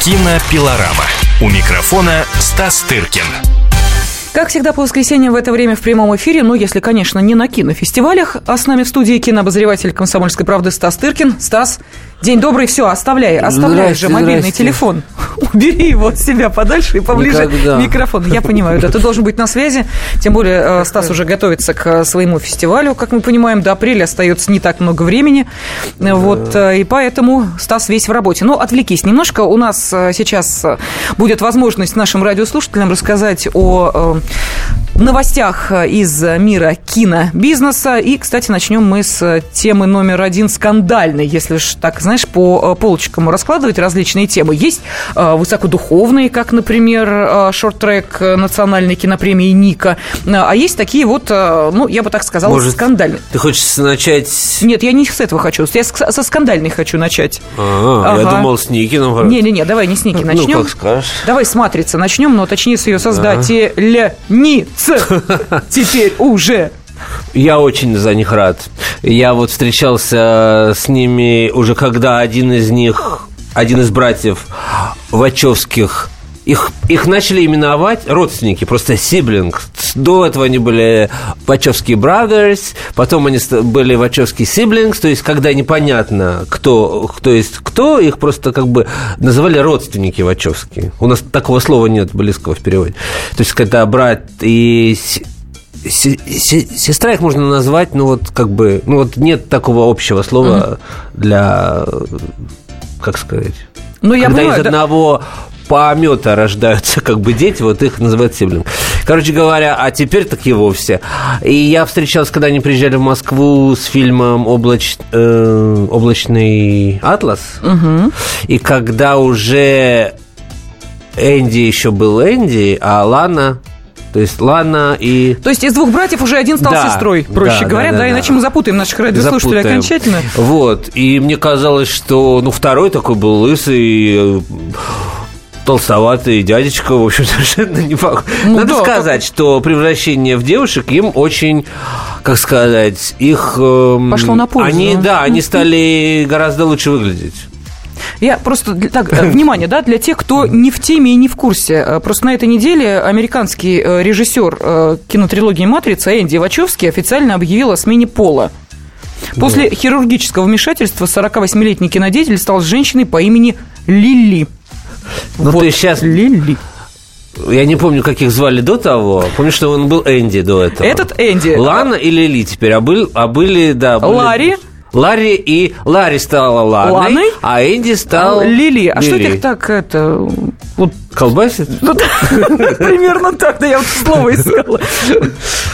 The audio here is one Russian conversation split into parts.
Кинопилорама. У микрофона Стас Тыркин. Как всегда, по воскресеньям в это время в прямом эфире, ну, если, конечно, не на кинофестивалях, а с нами в студии кинообозреватель «Комсомольской правды» Стас Тыркин. Стас, день добрый, все, оставляй, оставляй же мобильный здрасте. телефон. Убери его от себя подальше и поближе Никогда. к микрофону. Я понимаю, да, ты должен быть на связи, тем более э, Стас уже готовится к своему фестивалю, как мы понимаем, до апреля остается не так много времени, да. вот, э, и поэтому Стас весь в работе. Но отвлекись немножко, у нас э, сейчас будет возможность нашим радиослушателям рассказать о новостях из мира кинобизнеса. И, кстати, начнем мы с темы номер один скандальной, если уж так, знаешь, по полочкам раскладывать различные темы. Есть высокодуховные, как, например, шорт-трек национальной кинопремии Ника. А есть такие вот, ну, я бы так сказала, Может, скандальные. Ты хочешь начать... Нет, я не с этого хочу. Я со скандальной хочу начать. А, ага. я думал с Никиным. Не-не-не, давай не с Ники начнем. Ну, как скажешь. Давай с «Матрицы» начнем, но точнее с ее создателя. Ниц теперь уже. Я очень за них рад. Я вот встречался с ними уже когда один из них, один из братьев Вачовских их, их начали именовать родственники, просто сиблинг. До этого они были Вачовские Brothers, потом они были Вачовские Siblings, то есть когда непонятно, кто, кто есть кто, их просто как бы называли родственники Вачовские. У нас такого слова нет близкого в переводе. То есть когда брат и сестра их можно назвать, ну вот как бы, ну вот нет такого общего слова для, как сказать, ну, я когда понимаю, из одного помета рождаются как бы дети, вот их называют сиблинг. Короче говоря, а теперь так и вовсе. И я встречался, когда они приезжали в Москву с фильмом Облач... э, «Облачный атлас», угу. и когда уже Энди еще был Энди, а Лана то есть Лана и... То есть из двух братьев уже один стал да, сестрой, проще да, говоря, да, да, да, иначе мы запутаем наших радиослушателей запутаем. окончательно. Вот, и мне казалось, что, ну, второй такой был лысый, толстоватый дядечка, в общем, совершенно не похож. Ну, Надо да, сказать, как... что превращение в девушек им очень, как сказать, их... Эм, Пошло на пользу. Они, да, они стали гораздо лучше выглядеть. Я просто, так, э, внимание, да, для тех, кто не в теме и не в курсе. Э, просто на этой неделе американский э, режиссер кинотрилогии «Матрица» Энди Вачовский официально объявил о смене пола. После да. хирургического вмешательства 48-летний кинодеятель стал женщиной по имени Лили. Ну, вот. ты сейчас... Лили. Я не помню, как их звали до того. Помню, что он был Энди до этого. Этот Энди. Лана и Лили теперь, а, был, а были, да... Были... Ларри. Ларри и Ларри стала Ланой, Ланой? а Энди стал Лили. А Лили. что их так это вот колбасит? Ну, да, примерно так, да, я вот слово искала.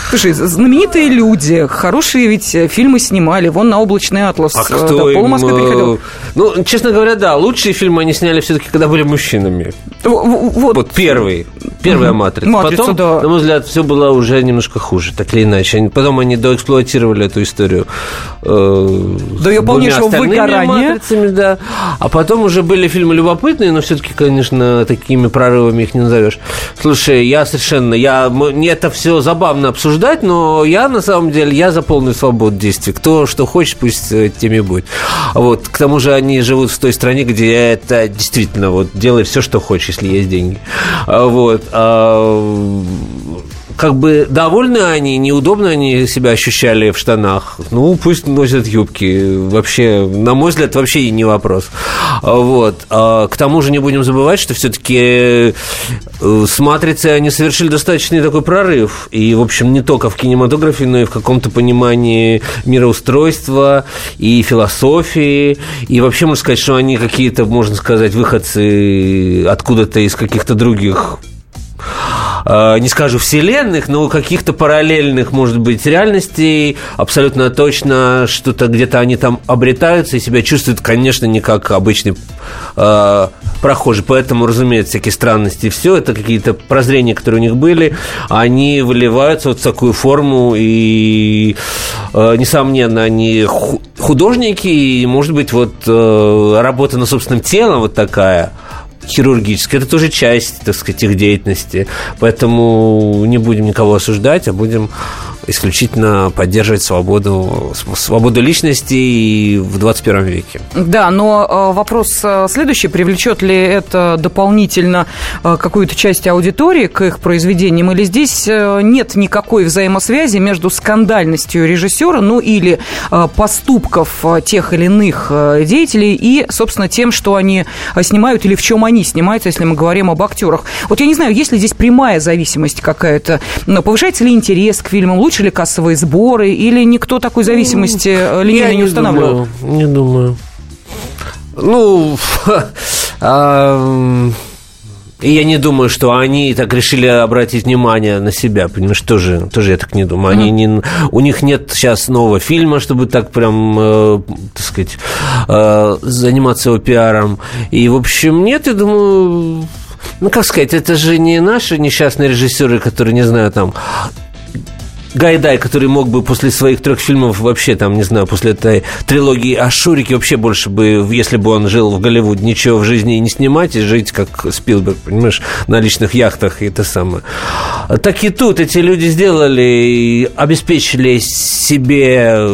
Слушай, знаменитые люди, хорошие ведь фильмы снимали, вон на «Облачный атлас». А кто да, Пол Москвы э, приходил. Ну, честно говоря, да, лучшие фильмы они сняли все-таки, когда были мужчинами. Вот, вот первый, первая «Матрица». «Матрица», Потом, да. на мой взгляд, все было уже немножко хуже, так или иначе. Потом они доэксплуатировали эту историю. Э, До ее полнейшего выгорания. матрицами, да. А потом уже были фильмы любопытные, но все-таки, конечно, такими прорывами их не назовешь. Слушай, я совершенно, я, мне это все забавно обсуждать, но я на самом деле, я за полную свободу действий. Кто что хочет, пусть э, теми будет. Вот, к тому же они живут в той стране, где это действительно, вот, делай все, что хочешь, если есть деньги. А, вот. Как бы довольны они, неудобно они себя ощущали в штанах. Ну, пусть носят юбки. Вообще, на мой взгляд, вообще и не вопрос. Вот. А к тому же не будем забывать, что все-таки э, с «Матрицей» они совершили достаточный такой прорыв. И, в общем, не только в кинематографе, но и в каком-то понимании мироустройства и философии. И вообще, можно сказать, что они какие-то, можно сказать, выходцы откуда-то из каких-то других не скажу вселенных, но каких-то параллельных, может быть, реальностей, абсолютно точно что-то где-то они там обретаются и себя чувствуют, конечно, не как обычный э, прохожий. Поэтому, разумеется, всякие странности все, это какие-то прозрения, которые у них были, они выливаются вот в такую форму, и, э, несомненно, они художники, и, может быть, вот э, работа над собственным телом вот такая – хирургическая. Это тоже часть, так сказать, их деятельности. Поэтому не будем никого осуждать, а будем исключительно поддерживать свободу, свободу личности и в 21 веке. Да, но вопрос следующий. Привлечет ли это дополнительно какую-то часть аудитории к их произведениям? Или здесь нет никакой взаимосвязи между скандальностью режиссера, ну или поступков тех или иных деятелей и, собственно, тем, что они снимают или в чем они снимаются, если мы говорим об актерах. Вот я не знаю, есть ли здесь прямая зависимость какая-то? Но повышается ли интерес к фильмам? Лучше ли кассовые сборы? Или никто такой зависимости э, линейно не, не устанавливал? Думаю, не думаю. Ну, а, и я не думаю, что они так решили обратить внимание на себя, понимаешь, тоже, тоже я так не думаю. Они не, у них нет сейчас нового фильма, чтобы так прям, э, так сказать, э, заниматься его пиаром. И, в общем, нет, я думаю, ну, как сказать, это же не наши несчастные режиссеры, которые, не знаю, там, Гайдай, который мог бы после своих трех фильмов вообще, там, не знаю, после этой трилогии о Шурике вообще больше бы, если бы он жил в Голливуде, ничего в жизни не снимать и жить как Спилберг, понимаешь, на личных яхтах и это самое. Так и тут эти люди сделали, обеспечили себе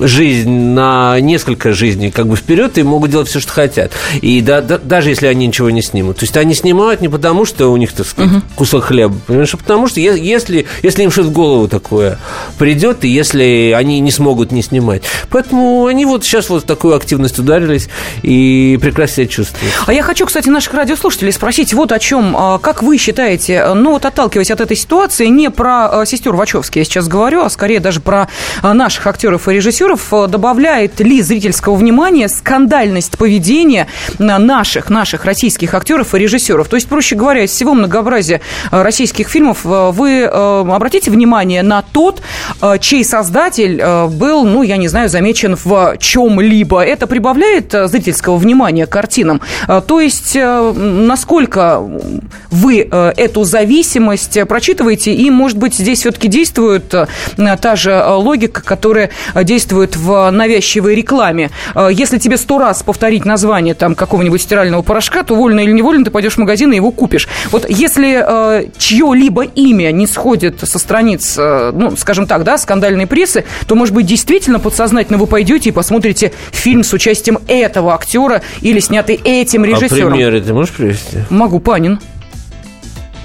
жизнь на несколько жизней как бы вперед и могут делать все, что хотят. И да, да, даже если они ничего не снимут. То есть они снимают не потому, что у них, так сказать, угу. кусок хлеба, понимаешь, а потому что если, если им что-то в голову такое такое придет, и если они не смогут не снимать. Поэтому они вот сейчас вот такую активность ударились и прекрасно себя чувствуют. А я хочу, кстати, наших радиослушателей спросить вот о чем. А, как вы считаете, ну вот отталкиваясь от этой ситуации, не про а, сестер Вачовски я сейчас говорю, а скорее даже про а, наших актеров и режиссеров, добавляет ли зрительского внимания скандальность поведения наших, наших российских актеров и режиссеров? То есть, проще говоря, из всего многообразия российских фильмов вы обратите внимание на тот, э, чей создатель э, был, ну, я не знаю, замечен в чем-либо. Это прибавляет э, зрительского внимания к картинам? То есть, насколько вы эту зависимость прочитываете, и, может быть, здесь все-таки действует та же логика, которая действует в навязчивой рекламе. Если тебе сто раз повторить название там какого-нибудь стирального порошка, то вольно или невольно ты пойдешь в магазин и его купишь. Вот если чье-либо имя не сходит со страниц ну, скажем так, да, скандальной прессы, то, может быть, действительно подсознательно вы пойдете и посмотрите фильм с участием этого актера или снятый этим режиссером. А примеры ты можешь привести? Могу, Панин.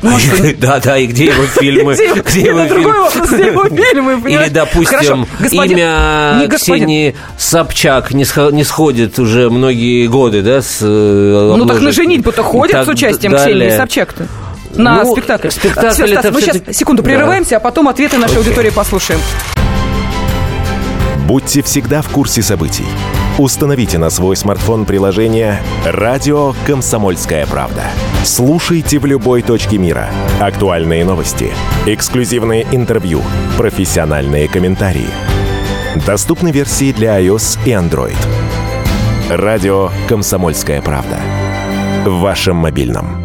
Ну, а да, да, и где его фильмы? Где его фильмы? Или, допустим, имя Ксении Собчак не сходит уже многие годы, да, э, Ну, так на женитьбу-то ходят с участием Ксении Собчак-то на ну, спектакль. Спектакль Все, Стас, мы сейчас секунду прерываемся, да. а потом ответы нашей okay. аудитории послушаем. Будьте всегда в курсе событий. Установите на свой смартфон приложение «Радио Комсомольская правда». Слушайте в любой точке мира. Актуальные новости, эксклюзивные интервью, профессиональные комментарии. Доступны версии для iOS и Android. «Радио Комсомольская правда». В вашем мобильном.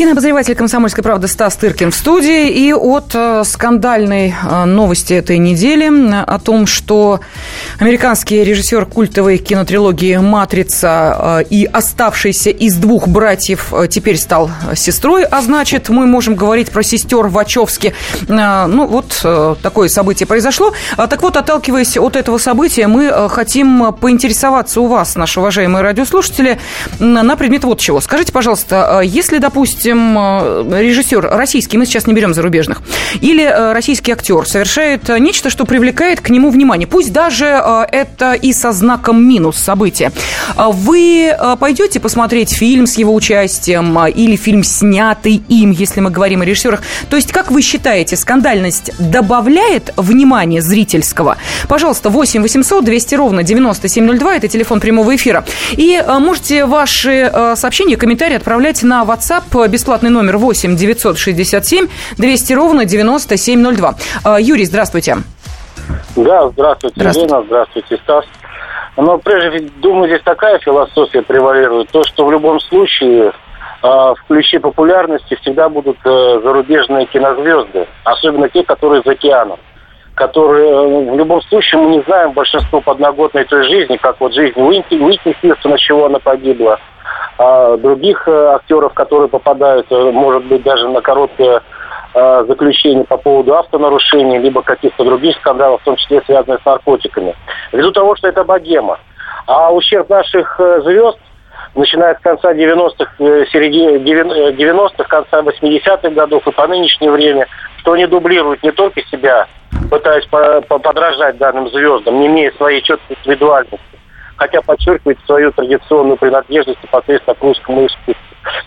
Кинообозреватель «Комсомольской правды» Стас Тыркин в студии. И от э, скандальной э, новости этой недели э, о том, что американский режиссер культовой кинотрилогии «Матрица» и оставшийся из двух братьев теперь стал сестрой, а значит, мы можем говорить про сестер Вачовски. Ну, вот такое событие произошло. А Так вот, отталкиваясь от этого события, мы хотим поинтересоваться у вас, наши уважаемые радиослушатели, на предмет вот чего. Скажите, пожалуйста, если, допустим, допустим, э, режиссер российский, мы сейчас не берем зарубежных, или э, российский актер совершает нечто, что привлекает к нему внимание, пусть даже э, это и со знаком минус события. Вы пойдете посмотреть фильм с его участием или фильм, снятый им, если мы говорим о режиссерах? То есть, как вы считаете, скандальность добавляет внимание зрительского? Пожалуйста, 8 800 200 ровно 9702, это телефон прямого эфира. И можете ваши сообщения, комментарии отправлять на WhatsApp бесплатный номер 8 967 200 ровно 9702. А, Юрий, здравствуйте. Да, здравствуйте, здравствуйте. Лена, здравствуйте, Стас. Но прежде, думаю, здесь такая философия превалирует, то, что в любом случае э, в ключе популярности всегда будут э, зарубежные кинозвезды, особенно те, которые за океаном которые э, в любом случае мы не знаем большинство подноготной той жизни, как вот жизнь Уитни Хьюстона, чего она погибла, а, других актеров, которые попадают, может быть, даже на короткое заключение по поводу автонарушений, либо каких-то других скандалов, в том числе связанных с наркотиками. Ввиду того, что это богема. А ущерб наших звезд начиная с конца 90-х, середины 90-х, конца 80-х годов и по нынешнее время, что они дублируют не только себя, пытаясь подражать данным звездам, не имея своей четкой индивидуальности, хотя подчеркивает свою традиционную принадлежность непосредственно к русскому искусству.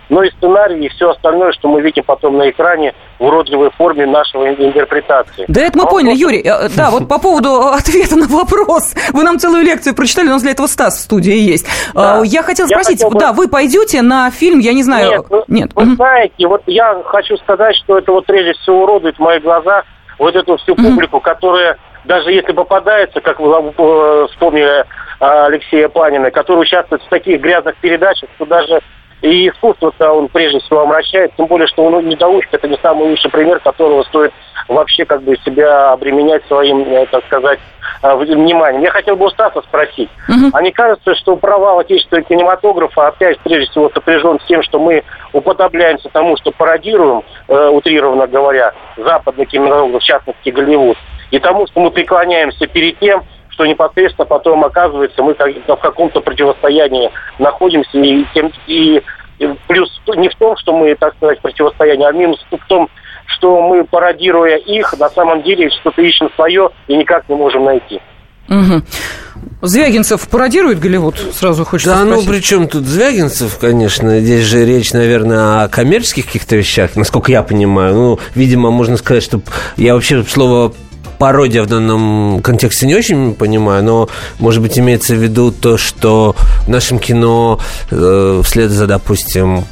Но и сценарий, и все остальное, что мы видим потом на экране в уродливой форме нашего интерпретации. Да это мы а поняли, вопрос... Юрий. Э, да, вот по поводу ответа на вопрос. Вы нам целую лекцию прочитали, у нас для этого Стас в студии есть. Да. А, я хотела спросить, я хотел бы... да, вы пойдете на фильм, я не знаю... Нет, вы, Нет. вы угу. знаете, вот я хочу сказать, что это вот прежде всего уродует в моих глазах вот эту всю публику, которая даже если попадается, как вы э, вспомнили а, Алексея Панина, который участвует в таких грязных передачах, что даже и искусство-то он прежде всего омрачает, тем более, что он недоучка, это не самый лучший пример, которого стоит вообще как бы себя обременять своим, э, так сказать, э, вниманием. Я хотел бы у Стаса спросить, угу. а не кажется, что провал отечественного кинематографа опять прежде всего сопряжен с тем, что мы уподобляемся тому, что пародируем, э, утрированно говоря, западный кинематограф, в частности Голливуд, и тому, что мы преклоняемся перед тем, что непосредственно потом оказывается мы в каком-то противостоянии находимся и, тем, и, и плюс не в том, что мы, так сказать, противостояние, а минус в том, что мы, пародируя их, на самом деле что-то ищем свое и никак не можем найти. Угу. Звягинцев пародирует Голливуд, сразу хочется Да, спросить. ну при чем тут Звягинцев, конечно, здесь же речь, наверное, о коммерческих каких-то вещах, насколько я понимаю. Ну, видимо, можно сказать, что я вообще слово пародия в данном контексте не очень понимаю, но, может быть, имеется в виду то, что в нашем кино э, вслед за, допустим,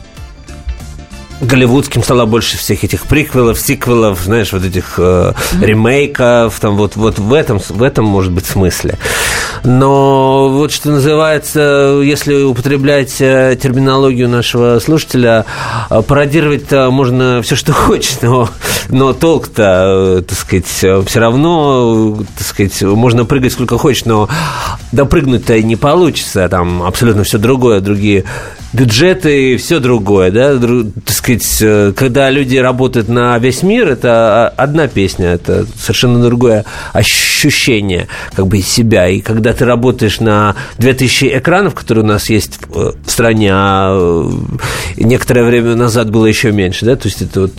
голливудским стало больше всех этих приквелов, сиквелов, знаешь, вот этих э, ремейков, там вот, вот в этом, в этом может быть смысле. Но вот что называется, если употреблять э, терминологию нашего слушателя, э, пародировать-то можно все, что хочешь, но, но толк-то, э, так сказать, все равно, так сказать, можно прыгать сколько хочешь, но допрыгнуть-то и не получится, там абсолютно все другое, другие бюджеты и все другое, да, так сказать, э, когда люди работают на весь мир, это одна песня, это совершенно другое ощущение как бы себя, и когда ты работаешь на 2000 экранов, которые у нас есть в э, стране, а э, некоторое время назад было еще меньше, да, то есть это вот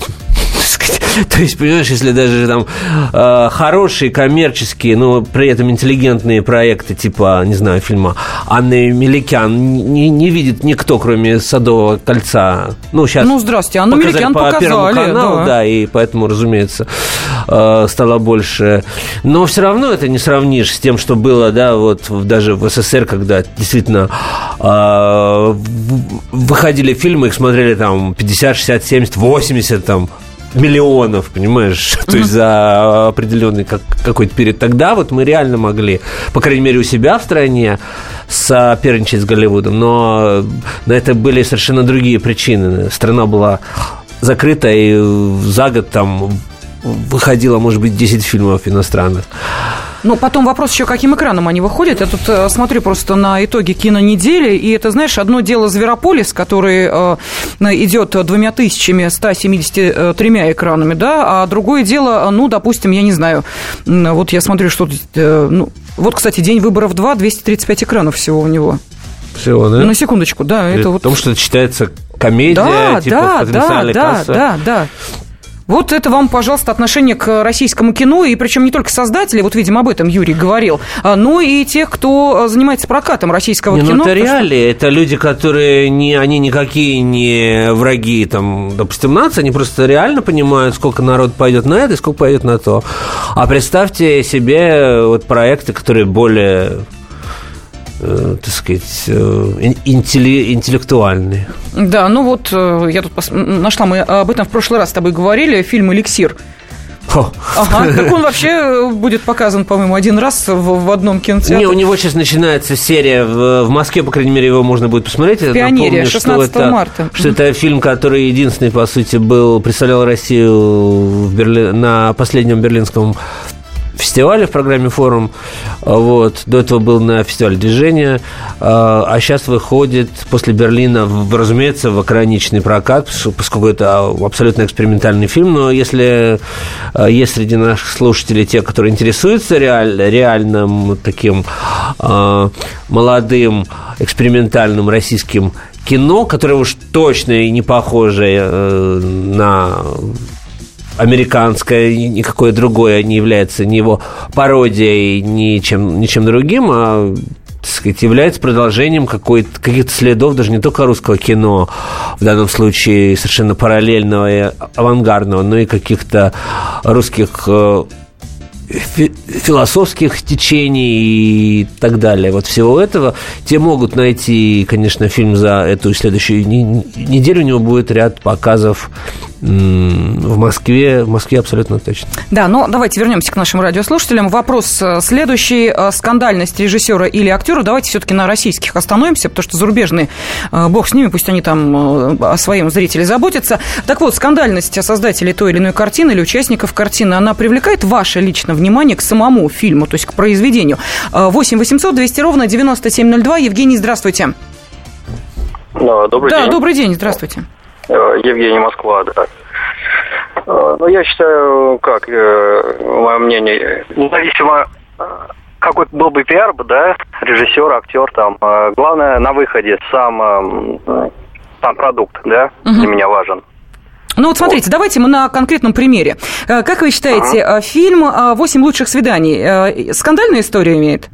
То есть, понимаешь, если даже там э, хорошие коммерческие, но при этом интеллигентные проекты, типа, не знаю, фильма Анны Меликян, не, не видит никто, кроме Садового кольца. Ну, сейчас ну, здравствуйте, Анну Меликян по показали. Первому каналу, да. да, и поэтому, разумеется, э, стало больше. Но все равно это не сравнишь с тем, что было, да, вот даже в СССР, когда действительно э, выходили фильмы, их смотрели там 50, 60, 70, 80 там миллионов, понимаешь, то есть за определенный как, какой-то период. Тогда вот мы реально могли, по крайней мере, у себя в стране соперничать с Голливудом, но на это были совершенно другие причины. Страна была закрыта, и за год там выходило, может быть, 10 фильмов иностранных. Ну, потом вопрос еще, каким экраном они выходят. Я тут э, смотрю просто на итоги кинонедели, и это, знаешь, одно дело «Зверополис», который э, идет двумя тысячами 173 экранами, да, а другое дело, ну, допустим, я не знаю, вот я смотрю, что... Э, ну, вот, кстати, день выборов 2, 235 экранов всего у него. Всего, да? На секундочку, да. Это вот... Потому что это считается комедия, да, типа да, да, да, да, да. Вот это вам, пожалуйста, отношение к российскому кино, и причем не только создатели, вот, видимо, об этом Юрий говорил, а, но и тех, кто занимается прокатом российского не, кино. Ну, это реалии, что... это люди, которые не, они никакие не враги, там, допустим, нации, они просто реально понимают, сколько народ пойдет на это и сколько пойдет на то. А представьте себе вот проекты, которые более э, так сказать, э, интеллектуальные. Да, ну вот э, я тут нашла, мы об этом в прошлый раз с тобой говорили, фильм «Эликсир». Ага, так он вообще э, будет показан, по-моему, один раз в, в одном кинотеатре. Не, у него сейчас начинается серия в, в Москве, по крайней мере, его можно будет посмотреть. В Пионере, Напомню, 16 что это, марта. Что это фильм, который единственный, по сути, был, представлял Россию в Берли... на последнем берлинском фестивале в программе «Форум». Вот. До этого был на фестивале «Движение», а сейчас выходит после Берлина, разумеется, в ограниченный прокат, поскольку это абсолютно экспериментальный фильм, но если есть среди наших слушателей те, которые интересуются реаль, реальным таким молодым экспериментальным российским кино, которое уж точно и не похоже э, на американское, никакое другое не является ни его пародией, ни чем, ни чем другим, а так сказать, является продолжением каких-то следов даже не только русского кино, в данном случае совершенно параллельного и авангардного, но и каких-то русских э, философских течений и так далее. Вот всего этого. Те могут найти, конечно, фильм за эту следующую неделю. У него будет ряд показов в Москве, в Москве абсолютно точно. Да, но давайте вернемся к нашим радиослушателям. Вопрос э, следующий. Э, скандальность режиссера или актера. Давайте все-таки на российских остановимся, потому что зарубежные, э, бог с ними, пусть они там о своем зрителе заботятся. Так вот, скандальность создателей той или иной картины или участников картины, она привлекает ваше личное внимание к самому фильму, то есть к произведению. 8 800 200 ровно 9702. Евгений, здравствуйте. Да, добрый да, день. добрый день, здравствуйте. Э, Евгений Москва, да. Э, ну, я считаю, как, э, мое мнение, независимо какой был бы пиар, да, режиссер, актер там, главное на выходе сам, сам продукт, да, угу. для меня важен. Ну вот смотрите, вот. давайте мы на конкретном примере. Как вы считаете, ага. фильм «Восемь лучших свиданий» скандальную историю имеет?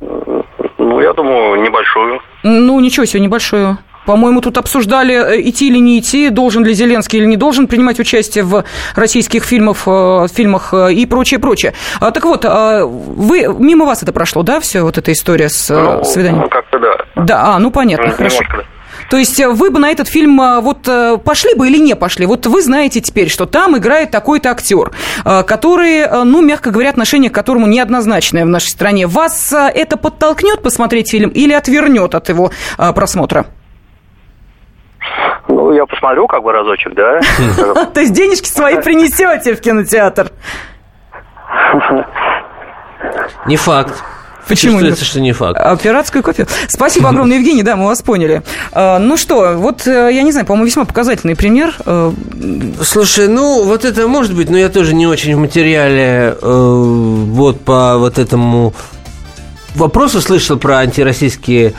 Ну, я думаю, небольшую. Ну, ничего себе, небольшую. По-моему, тут обсуждали, э, идти или не идти, должен ли Зеленский или не должен принимать участие в российских фильмах, э, фильмах э, и прочее, прочее. А, так вот, а, вы, мимо вас это прошло, да, все вот эта история с ну, свиданием? Ну, как-то да. Да, а, ну понятно, ну, хорошо. Немножко, да. То есть вы бы на этот фильм вот пошли бы или не пошли? Вот вы знаете теперь, что там играет такой-то актер, который, ну, мягко говоря, отношение к которому неоднозначное в нашей стране. Вас это подтолкнет посмотреть фильм или отвернет от его просмотра? Ну, я посмотрю как бы разочек, да. То есть денежки свои принесете в кинотеатр? Не факт. Почему? Чувствуется, что не факт. А, пиратскую копию. Спасибо огромное, Евгений, да, мы вас поняли. А, ну что, вот, э, я не знаю, по-моему, весьма показательный пример. Э, Слушай, ну, вот это может быть, но я тоже не очень в материале э, вот по вот этому вопросу слышал про антироссийские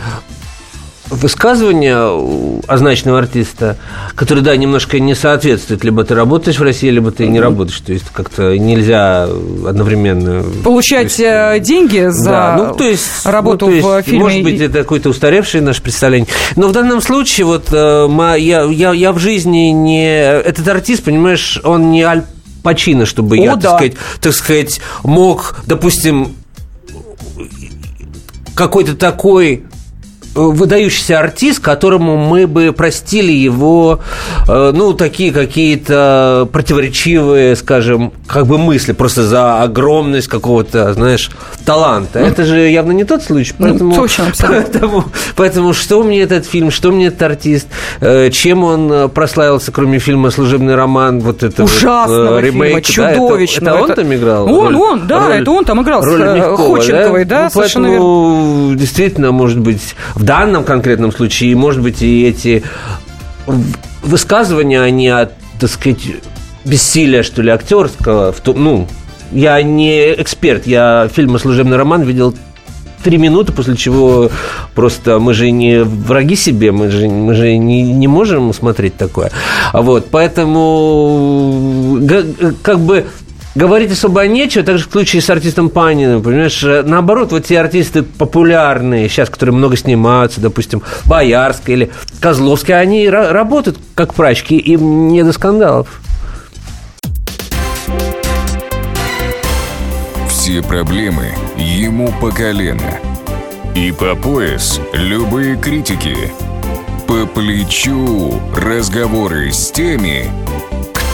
высказывание означенного артиста, который, да, немножко не соответствует, либо ты работаешь в России, либо ты не работаешь, то есть как-то нельзя одновременно... Получать есть, э, деньги за да, ну, то есть, работу ну, то есть, в фильме? Может быть, это какое-то устаревшее наше представление. Но в данном случае вот э, я, я, я в жизни не... Этот артист, понимаешь, он не Аль Пачино, чтобы О, я, да. так, сказать, так сказать, мог, допустим, какой-то такой выдающийся артист, которому мы бы простили его, э, ну, такие какие-то противоречивые, скажем, как бы мысли, просто за огромность какого-то, знаешь, таланта. Это же явно не тот случай, ну, поэтому... Ну, точно, поэтому, поэтому что мне этот фильм, что мне этот артист, э, чем он э, прославился, кроме фильма «Служебный роман», вот это Ужасного вот, ремейк, фильма. Да, это, это он там играл? Он, роль, он, да, роль, это он там играл роль с Ходченковой, да, да ну, совершенно верно. действительно, может быть, в данном конкретном случае, может быть, и эти высказывания, они от, так сказать, бессилия, что ли, актерского, в том, ну, я не эксперт, я фильм «Служебный роман» видел три минуты, после чего просто мы же не враги себе, мы же, мы же не, не можем смотреть такое. Вот, поэтому как бы говорить особо нечего, так же в случае с артистом Паниным, понимаешь, э, наоборот, вот те артисты популярные сейчас, которые много снимаются, допустим, Боярская или Козловская, они работают как прачки, им не до скандалов. Все проблемы ему по колено. И по пояс любые критики. По плечу разговоры с теми,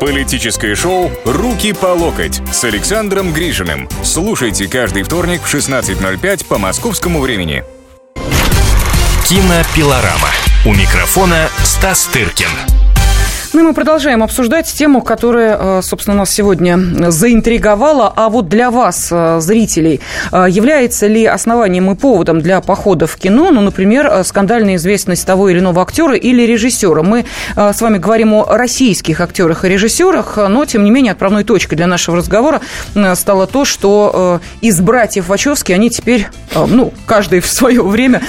Политическое шоу «Руки по локоть» с Александром Гришиным. Слушайте каждый вторник в 16.05 по московскому времени. Кинопилорама. У микрофона Стас Тыркин. Ну мы продолжаем обсуждать тему, которая, э, собственно, нас сегодня заинтриговала. А вот для вас, э, зрителей, э, является ли основанием и поводом для похода в кино, ну, например, скандальная известность того или иного актера или режиссера? Мы с вами говорим о российских актерах и режиссерах, но, тем не менее, отправной точкой для нашего разговора стало то, что из братьев Вачовски они теперь, ну, каждый в свое время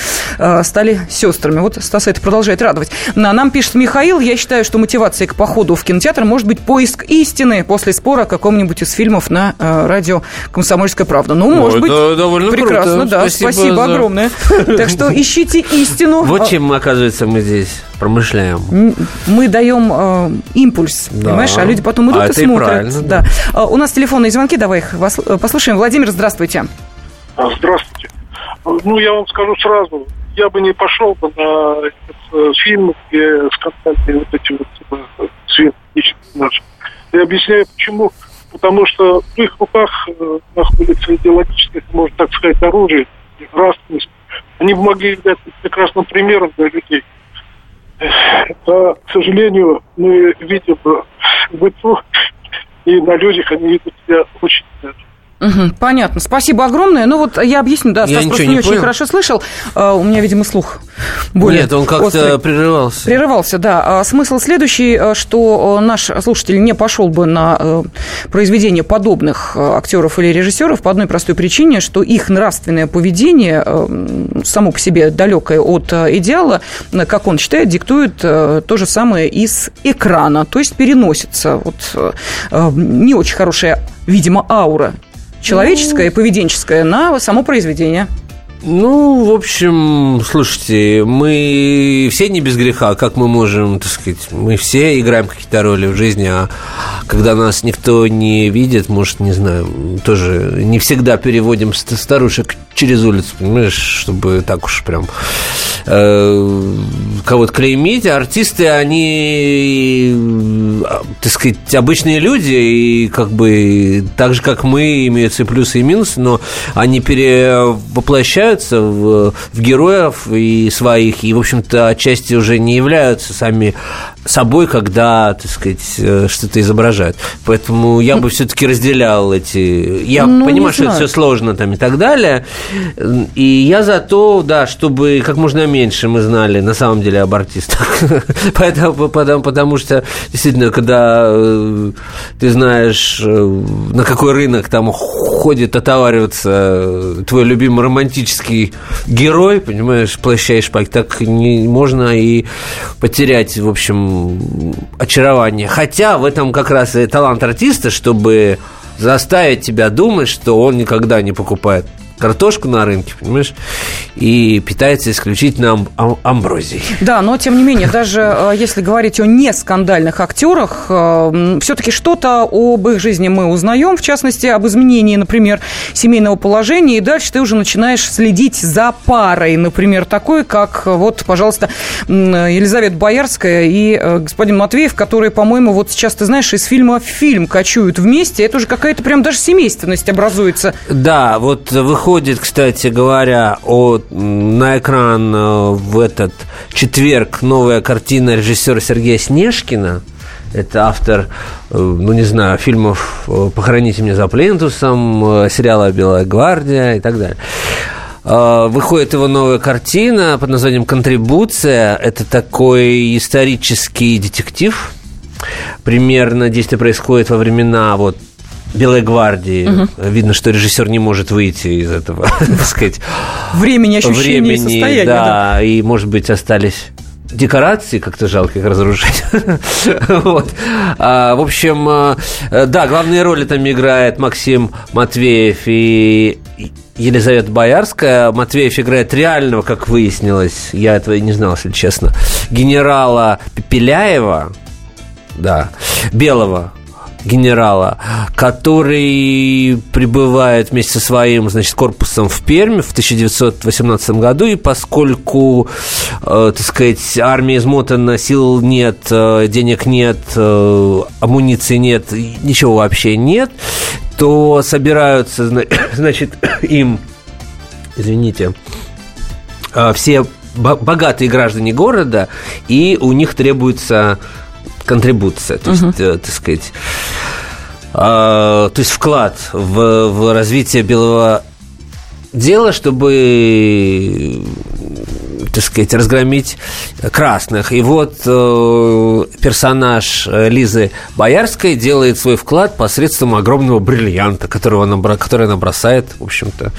стали сестрами. Вот Стас это продолжает радовать. Нам пишет Михаил, я считаю, что мотивация мотивацией к походу в кинотеатр может быть поиск истины после спора о каком-нибудь из фильмов на э, радио «Комсомольская правда». Ну, может быть, довольно прекрасно, круто. да, спасибо, спасибо за... огромное. Так что ищите истину. Вот чем, оказывается, мы здесь промышляем. Мы даем э, импульс, да. понимаешь, а люди потом идут а и смотрят. И да. Да. У нас телефонные звонки, давай их послушаем. Владимир, здравствуйте. Здравствуйте. Ну, я вам скажу сразу, я бы не пошел бы на этот э, фильм, где скандальные вот эти вот э, цветнички наши. Я объясняю, почему. Потому что в их руках э, находится идеологическое, можно так сказать, оружие, нравственность. Они могли являться прекрасным примером для людей. А, к сожалению, мы видим в быту и на людях они ведут себя очень Угу, понятно. Спасибо огромное. Ну вот я объясню, да, я Стас просто не, не очень хорошо слышал. Uh, у меня, видимо, слух более Нет, он как-то прерывался. Прерывался, да. А смысл следующий, э, что наш слушатель не пошел бы на произведение подобных актеров или режиссеров по одной простой причине, что их нравственное поведение само по себе далекое от идеала, как он считает, диктует то же самое из экрана, то есть переносится вот не очень хорошая, видимо, аура человеческое и поведенческое на само произведение. Ну, в общем, слушайте, мы все не без греха, как мы можем, так сказать, мы все играем какие-то роли в жизни, а когда нас никто не видит, может, не знаю, тоже не всегда переводим старушек через улицу, понимаешь, чтобы так уж прям э, кого-то клеймить. Артисты, они, э, так сказать, обычные люди, и как бы так же, как мы, имеются и плюсы, и минусы, но они перевоплощаются в, в героев и своих, и, в общем-то, отчасти уже не являются сами собой, когда, так сказать, э, что-то изображают. Поэтому я бы все-таки разделял эти... Я ну, понимаю, что это все сложно там и так далее. И я за то, да, чтобы как можно меньше мы знали на самом деле об артистах. потому, потому, потому что, действительно, когда э, ты знаешь, э, на какой рынок там ходит отовариваться твой любимый романтический герой, понимаешь, плаща и шпаки, так не можно и потерять, в общем, очарование. Хотя в этом как раз и талант артиста, чтобы заставить тебя думать, что он никогда не покупает картошку на рынке, понимаешь, и питается исключительно ам- амброзией. Да, но тем не менее, даже э, если говорить о нескандальных актерах, э, все-таки что-то об их жизни мы узнаем, в частности, об изменении, например, семейного положения, и дальше ты уже начинаешь следить за парой, например, такой, как вот, пожалуйста, Елизавета Боярская и э, господин Матвеев, которые, по-моему, вот сейчас, ты знаешь, из фильма в фильм кочуют вместе, это уже какая-то прям даже семейственность образуется. Да, вот выходит выходит, кстати говоря, о, на экран э, в этот четверг новая картина режиссера Сергея Снежкина. Это автор, э, ну, не знаю, фильмов э, «Похороните меня за плинтусом», сериала «Белая гвардия» и так далее. Выходит его новая картина под названием «Контрибуция». Это такой исторический детектив. Примерно действие происходит во времена вот Белой гвардии. Угу. Видно, что режиссер не может выйти из этого, так сказать, времени, ощущения времени, состояния. Да, да, и, может быть, остались декорации, как-то жалко их разрушить. вот. а, в общем, э, да, главные роли там играет Максим Матвеев и Елизавета Боярская. Матвеев играет реального, как выяснилось, я этого и не знал, если честно, генерала Пепеляева, да, белого генерала, который прибывает вместе со своим, значит, корпусом в Пермь в 1918 году, и поскольку, э, так сказать, армия измотана, сил нет, э, денег нет, э, амуниции нет, ничего вообще нет, то собираются, значит, им, извините, э, все богатые граждане города, и у них требуется контрибуция, то есть, э, так сказать, э, то есть вклад в, в развитие белого дела, чтобы так сказать, разгромить красных. И вот э, персонаж Лизы Боярской делает свой вклад посредством огромного бриллианта, которого она, который она бросает, в общем-то,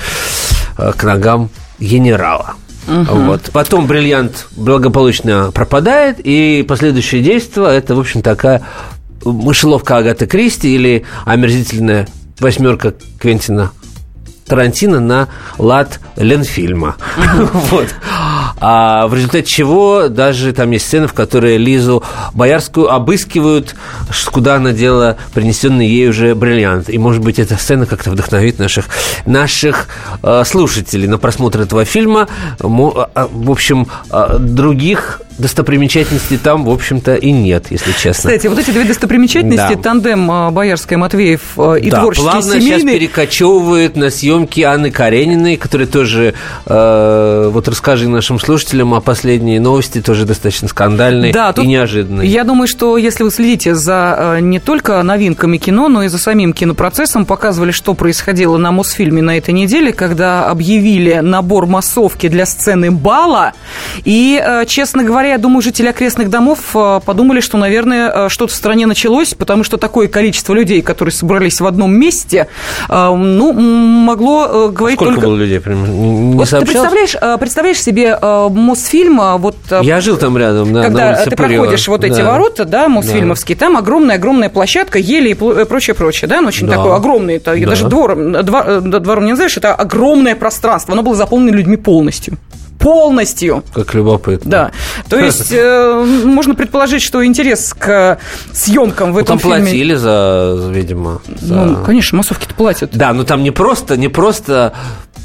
э, к ногам генерала. Угу. Вот. Потом бриллиант благополучно пропадает, и последующие действия – это, в общем, такая мышеловка Агаты Кристи или омерзительная восьмерка Квентина Тарантино на лад Ленфильма. вот. А в результате чего даже там есть сцены, в которые Лизу Боярскую обыскивают, куда она дела принесенный ей уже бриллиант. И, может быть, эта сцена как-то вдохновит наших, наших э, слушателей на просмотр этого фильма. А, в общем, других достопримечательностей там, в общем-то, и нет, если честно. Кстати, вот эти две достопримечательности, да. тандем а, Боярская, Матвеев э, и да, творческий плавно семейный... сейчас перекочевывают на съемки Анны Карениной, которые тоже, э, вот расскажи нашим слушателям о последней новости, тоже достаточно скандальной да, и неожиданной. Я думаю, что если вы следите за э, не только новинками кино, но и за самим кинопроцессом, показывали, что происходило на Мосфильме на этой неделе, когда объявили набор массовки для сцены бала, и, э, честно говоря, я думаю, жители окрестных домов э, подумали, что, наверное, что-то в стране началось, потому что такое количество людей, которые собрались в одном месте, ну, могло говорить Сколько только... было людей? Не вот ты представляешь, представляешь себе Мосфильм, вот... Я жил там рядом, да, Когда ты Пырева. проходишь вот эти да. ворота, да, Мосфильмовские, да. там огромная-огромная площадка, ели и прочее-прочее, да, ну, очень да. такой огромный, это, да. даже двором, двор, двором не знаешь, это огромное пространство, оно было заполнено людьми полностью полностью. Как любопытно. Да. То есть э, можно предположить, что интерес к съемкам в ну, этом там фильме... платили за, видимо. За... Ну, конечно, массовки-то платят. Да, но там не просто, не просто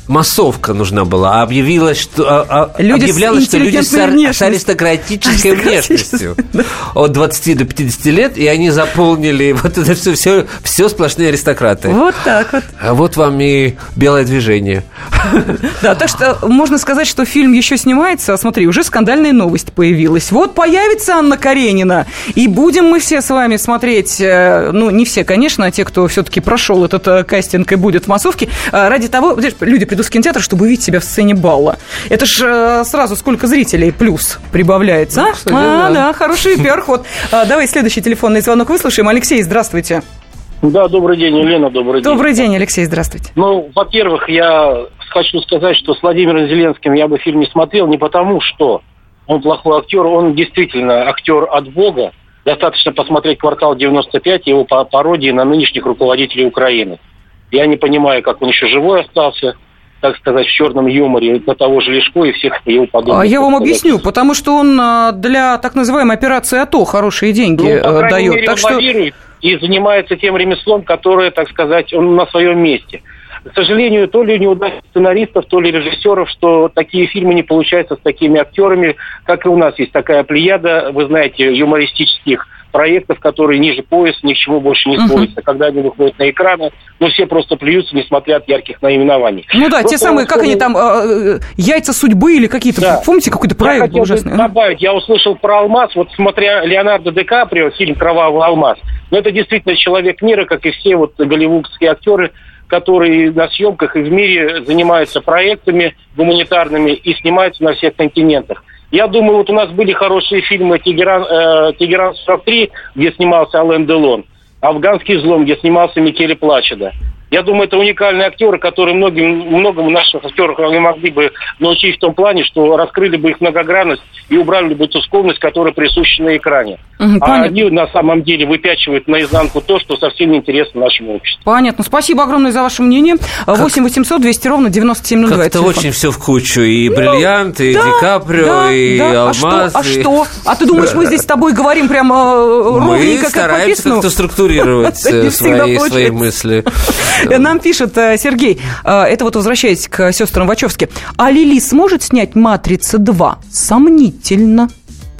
массовка нужна была, а объявилось, что а, а люди объявлялось, что люди с, ар- с аристократической внешностью от 20 до 50 лет, и они заполнили вот это все, все, все сплошные аристократы. Вот так вот. А вот вам и белое движение. Да, так что можно сказать, что фильм еще снимается. Смотри, уже скандальная новость появилась. Вот появится Анна Каренина, и будем мы все с вами смотреть, э, ну, не все, конечно, а те, кто все-таки прошел этот э, кастинг и будет в массовке, э, ради того, люди приду в кинотеатр, чтобы увидеть себя в сцене балла. Это ж сразу сколько зрителей плюс прибавляется. Ну, кстати, а, да. да, хороший пиар-ход. А, давай следующий телефонный звонок выслушаем. Алексей, здравствуйте. Да, добрый день, Елена, добрый день. Добрый день, Алексей, здравствуйте. Ну, во-первых, я хочу сказать, что с Владимиром Зеленским я бы фильм не смотрел не потому, что он плохой актер, он действительно актер от Бога. Достаточно посмотреть «Квартал 95» и его пародии на нынешних руководителей Украины. Я не понимаю, как он еще живой остался так сказать, в черном юморе до того же Лешко и всех его подобных. А я вам объясню, потому что он а, для так называемой операции АТО хорошие деньги ну, по дает. Мере, так что... И занимается тем ремеслом, которое, так сказать, он на своем месте. К сожалению, то ли неудача сценаристов, то ли режиссеров, что такие фильмы не получаются с такими актерами, как и у нас есть такая плеяда, вы знаете, юмористических проектов, которые ниже пояса, ни к чему больше не сводятся. Uh-huh. Когда они выходят на экраны, ну, все просто плюются, несмотря от ярких наименований. Ну да, просто те самые, как они там, э, яйца судьбы или какие-то, да. помните, какой-то проект я ужасный? добавить, я услышал про «Алмаз», вот смотря Леонардо Ди Каприо, фильм «Кровавый алмаз», но это действительно человек мира, как и все вот голливудские актеры, которые на съемках и в мире занимаются проектами гуманитарными и снимаются на всех континентах. Я думаю, вот у нас были хорошие фильмы «Тегеран, э, Тегеран 43», где снимался Ален Делон, «Афганский взлом», где снимался Микеле Плачеда. Я думаю, это уникальные актеры, которые многим, многому наших актеров не могли бы научить в том плане, что раскрыли бы их многогранность и убрали бы ту скромность, которая присуща на экране. Угу, а они на самом деле выпячивают наизнанку то, что совсем не интересно нашему обществу. Понятно. Спасибо огромное за ваше мнение. Как... 8 800 200 ровно 9702. Это очень все в кучу. И ну, бриллиант, и да, Ди Каприо, да, и да. алмаз. А что? А что? А ты думаешь, мы здесь с тобой говорим прямо э, ровненько, как? Мы стараемся как-то структурировать свои, свои мысли. Нам пишет э, Сергей, э, это вот возвращаясь к сестрам Вачовски. А Лили сможет снять «Матрица 2»? Сомнительно.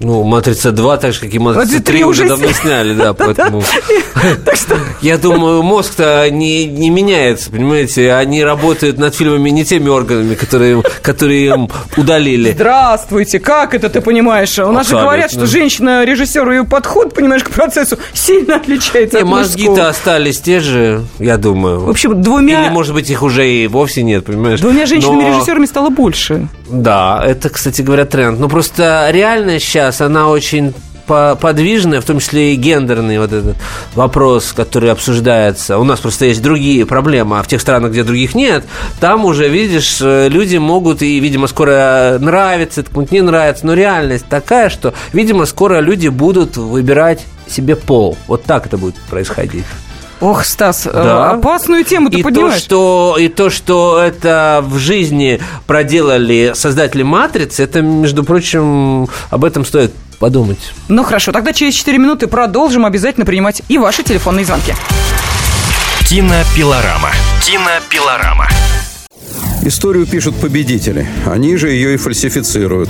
Ну, «Матрица 2», так же, как и «Матрица 3» уже давно сняли, да, поэтому... Я думаю, мозг-то не, не меняется, понимаете? Они работают над фильмами не теми органами, которые, которые им удалили. Здравствуйте, как это ты понимаешь? У нас же говорят, что женщина-режиссер, ее подход, понимаешь, к процессу сильно отличается от мозги-то остались те же, я думаю. В общем, двумя... Или, может быть, их уже и вовсе нет, понимаешь? Двумя женщинами-режиссерами стало больше. Да, это, кстати говоря, тренд. Но просто реально сейчас сейчас, она очень подвижная, в том числе и гендерный вот этот вопрос, который обсуждается. У нас просто есть другие проблемы, а в тех странах, где других нет, там уже, видишь, э, люди могут, и, видимо, скоро нравится, не нравится, но реальность такая, что, видимо, скоро люди будут выбирать себе пол. Вот так это будет происходить. Ох, Стас, э, да. опасную тему ты и поднимаешь. То, что, и то, что это в жизни проделали создатели «Матрицы», это, между прочим, об этом стоит подумать. Ну, хорошо, тогда через 4 минуты продолжим обязательно принимать и ваши телефонные звонки. Кинопилорама. Кинопилорама. Историю пишут победители. Они же ее и фальсифицируют.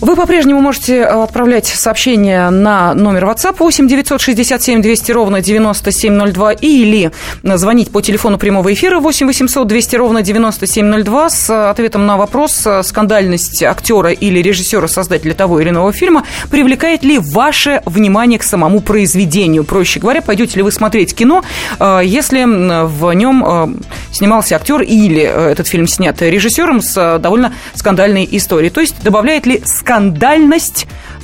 Вы по-прежнему можете э, отправлять сообщения на номер WhatsApp 8 967 200 ровно 9702 или звонить по телефону прямого эфира 8 800 200 ровно 9702 с ответом на вопрос, э, скандальность актера или режиссера, создателя того или иного фильма, привлекает ли ваше внимание к самому произведению? Проще говоря, пойдете ли вы смотреть кино, э, если в нем снимался актер или этот фильм снят режиссером с довольно скандальной историей? То есть добавляет ли скандальность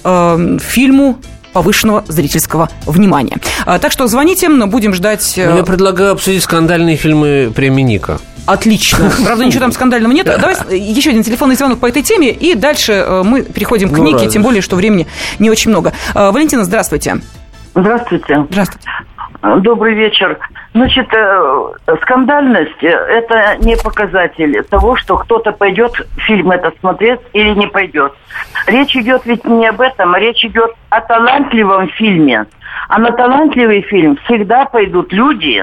э, фильму повышенного зрительского внимания. А, так что звоните, будем ждать... Э, ну, я предлагаю обсудить скандальные фильмы премии Ника. Отлично. Правда, ничего там скандального нет. Давай еще один телефонный звонок по этой теме, и дальше э, мы переходим к ну, Нике, тем более, что времени не очень много. Э, Валентина, здравствуйте. Здравствуйте. Здравствуйте. Добрый вечер. Значит, э, скандальность – это не показатель того, что кто-то пойдет фильм этот смотреть или не пойдет. Речь идет ведь не об этом, а речь идет о талантливом фильме. А на талантливый фильм всегда пойдут люди,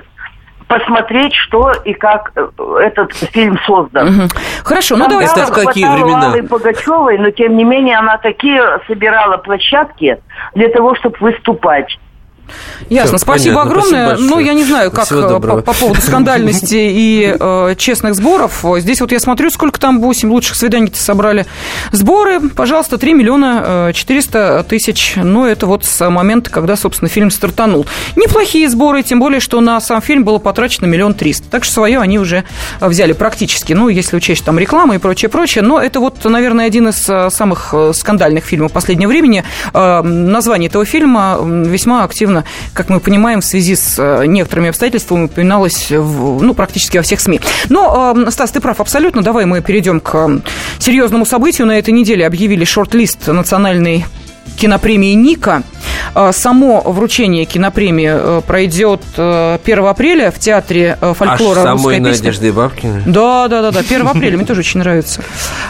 посмотреть, что и как э, этот фильм создан. Угу. Хорошо, ну давайте. Это в какие времена? Аллы Пугачевой, но тем не менее она такие собирала площадки для того, чтобы выступать. Ясно. Все, Спасибо понятно. огромное. Спасибо ну, я не знаю, как э, по, по поводу скандальности и э, честных сборов. Здесь вот я смотрю, сколько там 8 лучших свиданий собрали. Сборы, пожалуйста, 3 миллиона 400 э, тысяч. Ну, это вот с момента, когда, собственно, фильм стартанул. Неплохие сборы, тем более, что на сам фильм было потрачено миллион триста. Так что свое они уже э, взяли практически. Ну, если учесть там рекламу и прочее, прочее. Но это вот, наверное, один из самых скандальных фильмов последнего времени. Название этого фильма весьма активно как мы понимаем, в связи с э, некоторыми обстоятельствами упоминалось в, ну, практически во всех СМИ. Но, э, Стас, ты прав абсолютно. Давай мы перейдем к серьезному событию. На этой неделе объявили шорт-лист национальной кинопремии «Ника». А, само вручение кинопремии пройдет 1 апреля в театре фольклора Аж самой «Русская песня». Надежды Бабкиной? Да, да, да, да. 1 апреля мне тоже очень нравится.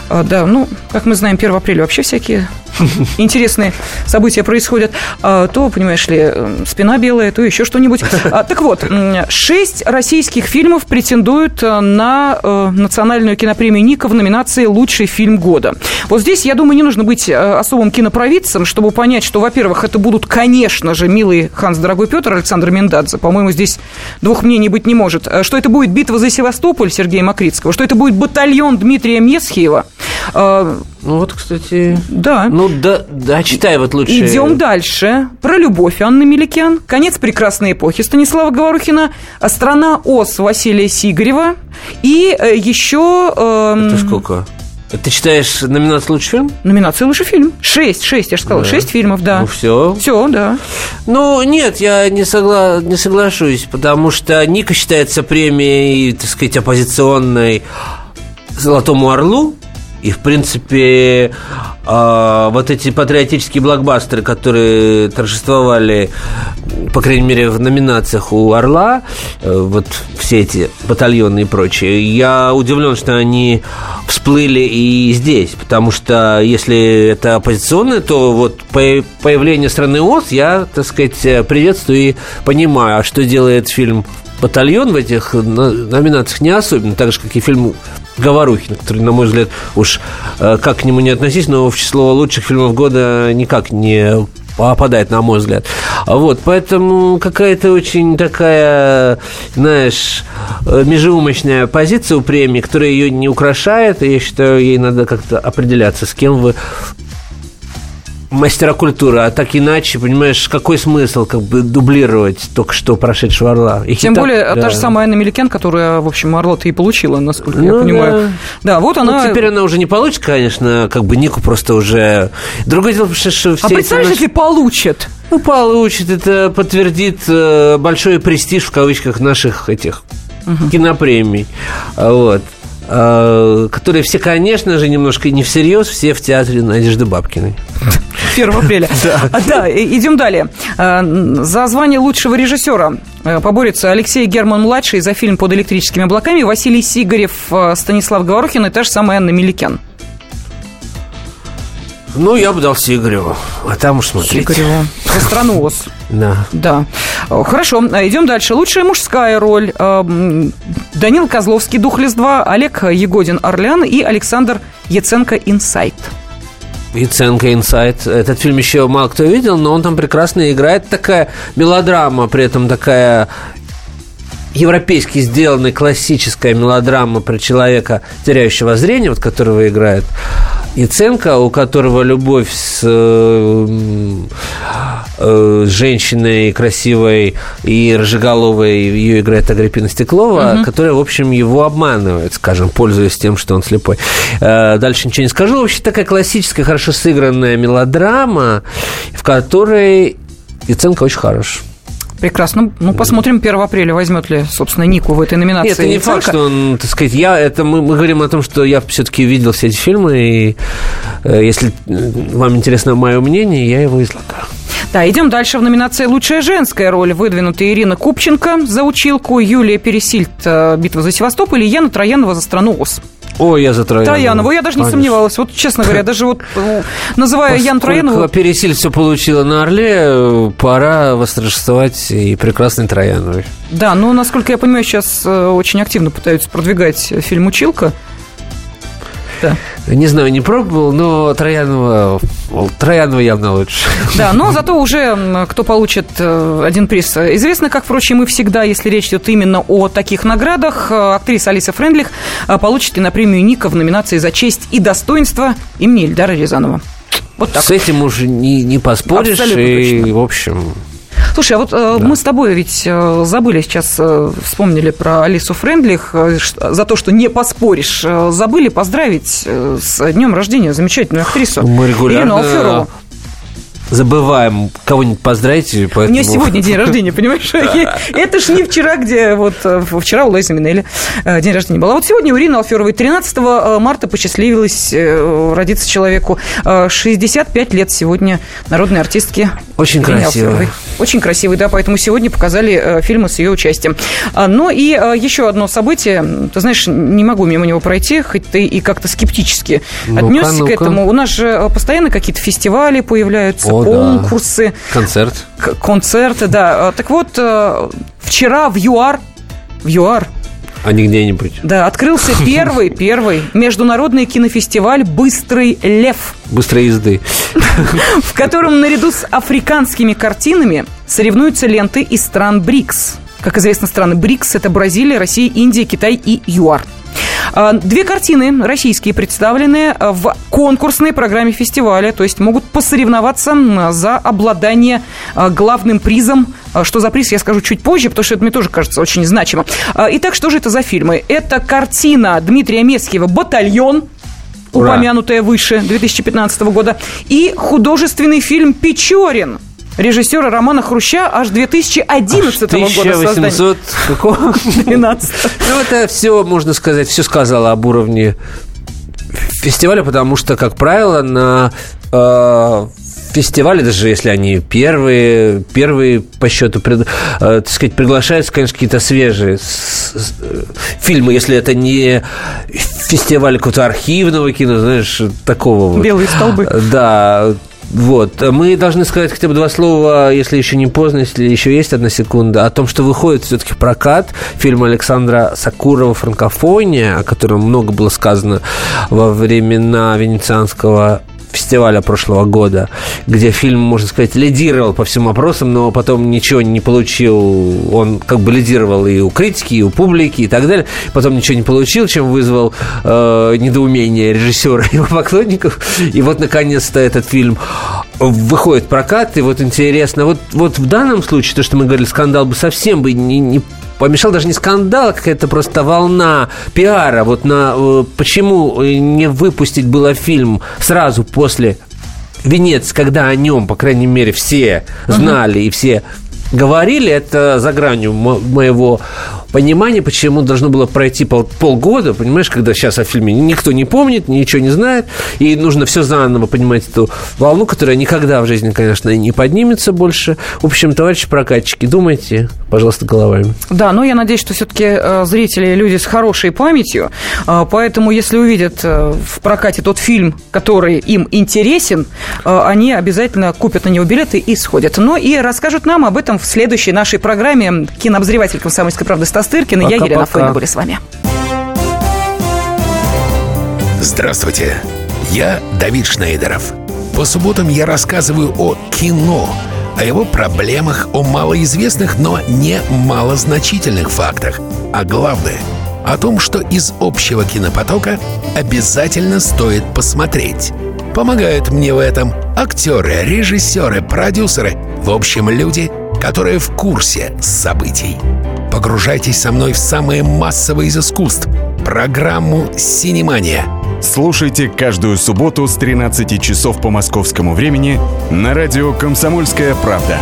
А, Да, ну, как мы знаем, 1 апреля вообще всякие интересные события происходят. А, То, понимаешь ли, э, спина белая, то еще что-нибудь. Так вот, шесть российских фильмов претендуют э, на э, национальную кинопремию Ника в номинации «Лучший фильм года». Вот здесь, я думаю, не нужно быть э, особым кинопровидцем, чтобы понять, что, во-первых, это будут, конечно же, милый Ханс Дорогой Петр Александр Мендадзе. По-моему, здесь двух мнений быть не может. Э, Что это будет битва за Севастополь Сергея Макритского, что это будет батальон Дмитрия Месхиева. Э, Ну вот, кстати... Да. Ну да, да, читай вот лучше. Идем дальше. Про любовь Анны Меликян. Конец прекрасной эпохи Станислава Говорухина. Страна Оз Василия Сигарева. И э, еще... эм, Это сколько? Ты читаешь номинацию «Лучший фильм»? Номинация «Лучший фильм». Шесть, шесть, я же сказала. Да. Шесть фильмов, да. Ну все. Все, да. Ну, нет, я не, согла... не соглашусь, потому что Ника считается премией, так сказать, оппозиционной «Золотому орлу», и, в принципе, а, вот эти патриотические блокбастеры, которые торжествовали, по крайней мере, в номинациях у «Орла», э, вот все эти батальоны и прочее, я удивлен, что они всплыли и здесь, потому что если это оппозиционное, то вот по- появление страны ОС я, так сказать, приветствую и понимаю, а что делает фильм «Батальон» в этих на- номинациях не особенно, так же, как и фильм Говорухина, который, на мой взгляд, уж э, как к нему не относись, но в число лучших фильмов года никак не попадает, на мой взгляд. Вот, поэтому какая-то очень такая, знаешь, э, межеумочная позиция у премии, которая ее не украшает, и я считаю, ей надо как-то определяться, с кем вы мастера культуры, а так иначе, понимаешь, какой смысл как бы дублировать только что прошедшего Орла? Их и Тем так, более, да. та же самая Анна Меликян, которая, в общем, Орло-то и получила, насколько я Ну, понимаю. Да, вот Ну, она... теперь она уже не получит, конечно, как бы Нику просто уже... Другое дело, что все А представляешь, наши- если получит? Ну, получит, это подтвердит э, большой престиж, в кавычках, наших этих кинопремий. А, Вот. А, которые все, конечно же, немножко не всерьез, все в театре Надежды Бабкиной. 1 апреля. А, Да, и- идем далее. А, За звание лучшего режиссера э, поборются Алексей Герман-младший за фильм «Под электрическими облаками», Василий Сигарев, э, Станислав Говорухин и та же самая Анна Меликян. Ну, я бы дал Сигареву. А там уж смотрите. Сигареву. За страну ОС. Да. Да. О, Хорошо, а, идем дальше. Лучшая мужская роль. А, Данил Козловский, Духлес-2, Олег Егодин, Орлян и Александр Яценко, Инсайт. Яценко Инсайт. Этот фильм еще мало кто видел, но он там прекрасно играет. Такая мелодрама, при этом такая европейски сделанная классическая мелодрама про человека, теряющего зрение, вот которого играет Яценко, у которого любовь с э, женщиной красивой и рыжеголовой, ее играет Агриппина Стеклова, Мгм. которая, в общем, его обманывает, скажем, пользуясь тем, что он слепой. Э, Дальше ничего не скажу. Вообще такая классическая, хорошо сыгранная мелодрама, в которой Яценко очень хорош. Прекрасно. Ну, посмотрим, 1 апреля возьмет ли, собственно, Нику в этой номинации. Нет, это не Яценко. факт, что он, так сказать, я, это мы, мы говорим о том, что я все-таки видел все эти фильмы, и э, если э, вам интересно мое мнение, я его излагаю. Да, идем дальше в номинации «Лучшая женская роль». Выдвинуты Ирина Купченко за училку, Юлия Пересильд э, «Битва за Севастополь» и Яна Троянова за страну ОС. Ой, я за Троянову. Троянову, я даже не Конечно. сомневалась. Вот, честно говоря, даже вот э, называя Яну Троянову... Пересиль все получила на Орле, э, пора восторжествовать и прекрасной Трояновой. Да, но, насколько я понимаю, сейчас очень активно пытаются продвигать фильм «Училка». Да. Не знаю, не пробовал, но Троянова, Троянова явно лучше. Да, но зато уже кто получит э, один приз. Известно, как, впрочем, и всегда, если речь идет именно о таких наградах, э, актриса Алиса Френдлих э, получит и на премию Ника в номинации «За честь и достоинство» имени Ильдара Рязанова. Вот так. С этим уже не, не поспоришь, Абсолютно и, точно. в общем... Слушай, а вот э, мы с тобой ведь э, забыли сейчас, э, вспомнили про Алису Френдлих, за то, что не поспоришь, забыли поздравить с днем рождения замечательную актрису Мы Ирину регулярно Алферову. забываем кого-нибудь поздравить, и У поэтому... нее сегодня день рождения, понимаешь? Это ж не вчера, где вот вчера у Лайза Минелли день рождения был. А вот сегодня у Ирины Алферовой 13 марта посчастливилось родиться человеку. Э, 65 лет сегодня народной артистке Очень красивый. Очень красивый, да, поэтому сегодня показали э, фильмы с ее участием. А, ну и э, еще одно событие, ты знаешь, не могу мимо него пройти, хоть ты и как-то скептически ну отнесся ну к этому. У нас же э, постоянно какие-то фестивали появляются, О, конкурсы. Да. Концерт. Концерты, да. Так вот, вчера в ЮАР, в ЮАР а не где-нибудь. Да, открылся первый, первый международный кинофестиваль «Быстрый лев». Быстрой езды. В котором наряду с африканскими картинами соревнуются ленты из стран БРИКС. Как известно, страны БРИКС – это Бразилия, Россия, Индия, Китай и ЮАР. А, две картины российские представлены в конкурсной программе фестиваля, то есть могут посоревноваться за обладание а, главным призом. А, что за приз, я скажу чуть позже, потому что это мне тоже кажется очень значимо. Итак, что же это за фильмы? Это картина Дмитрия Мецкиева «Батальон», Ура. упомянутая выше 2015 года, и художественный фильм «Печорин», режиссера Романа Хруща аж 2011 года 1800 какого? 12. Ну, это все, можно сказать, все сказала об уровне фестиваля, потому что, как правило, на э, фестивале, даже если они первые, первые по счету, пред, э, так сказать, приглашаются, конечно, какие-то свежие с, с, фильмы, если это не фестиваль какого-то архивного кино, знаешь, такого Белые столбы. Да, вот. Мы должны сказать хотя бы два слова, если еще не поздно, если еще есть одна секунда, о том, что выходит все-таки прокат фильм Александра Сакурова «Франкофония», о котором много было сказано во времена венецианского фестиваля прошлого года, где фильм, можно сказать, лидировал по всем вопросам, но потом ничего не получил. Он как бы лидировал и у критики, и у публики, и так далее. Потом ничего не получил, чем вызвал э, недоумение режиссера и его поклонников. И вот, наконец-то, этот фильм выходит в прокат, и вот интересно, вот, вот в данном случае, то, что мы говорили, скандал бы совсем бы не, не помешал даже не скандал, а какая-то просто волна пиара. Вот на э, почему не выпустить было фильм сразу после Венец, когда о нем, по крайней мере, все знали uh-huh. и все говорили, это за гранью моего понимания, почему должно было пройти пол, полгода, понимаешь, когда сейчас о фильме никто не помнит, ничего не знает, и нужно все заново понимать эту волну, которая никогда в жизни, конечно, не поднимется больше. В общем, товарищи прокатчики, думайте, пожалуйста, головами. Да, но я надеюсь, что все-таки э, зрители люди с хорошей памятью, э, поэтому если увидят э, в прокате тот фильм, который им интересен, они обязательно купят на него билеты и сходят. Ну и расскажут нам об этом в следующей нашей программе кинообозреватель «Комсомольской правды» Тыркин и я, Елена Фойна, были с вами. Здравствуйте, я Давид Шнейдеров. По субботам я рассказываю о кино, о его проблемах, о малоизвестных, но не малозначительных фактах. А главное – о том, что из общего кинопотока обязательно стоит посмотреть. Помогают мне в этом актеры, режиссеры, продюсеры, в общем, люди – которая в курсе событий. Погружайтесь со мной в самое массовое из искусств – программу «Синемания». Слушайте каждую субботу с 13 часов по московскому времени на радио «Комсомольская правда».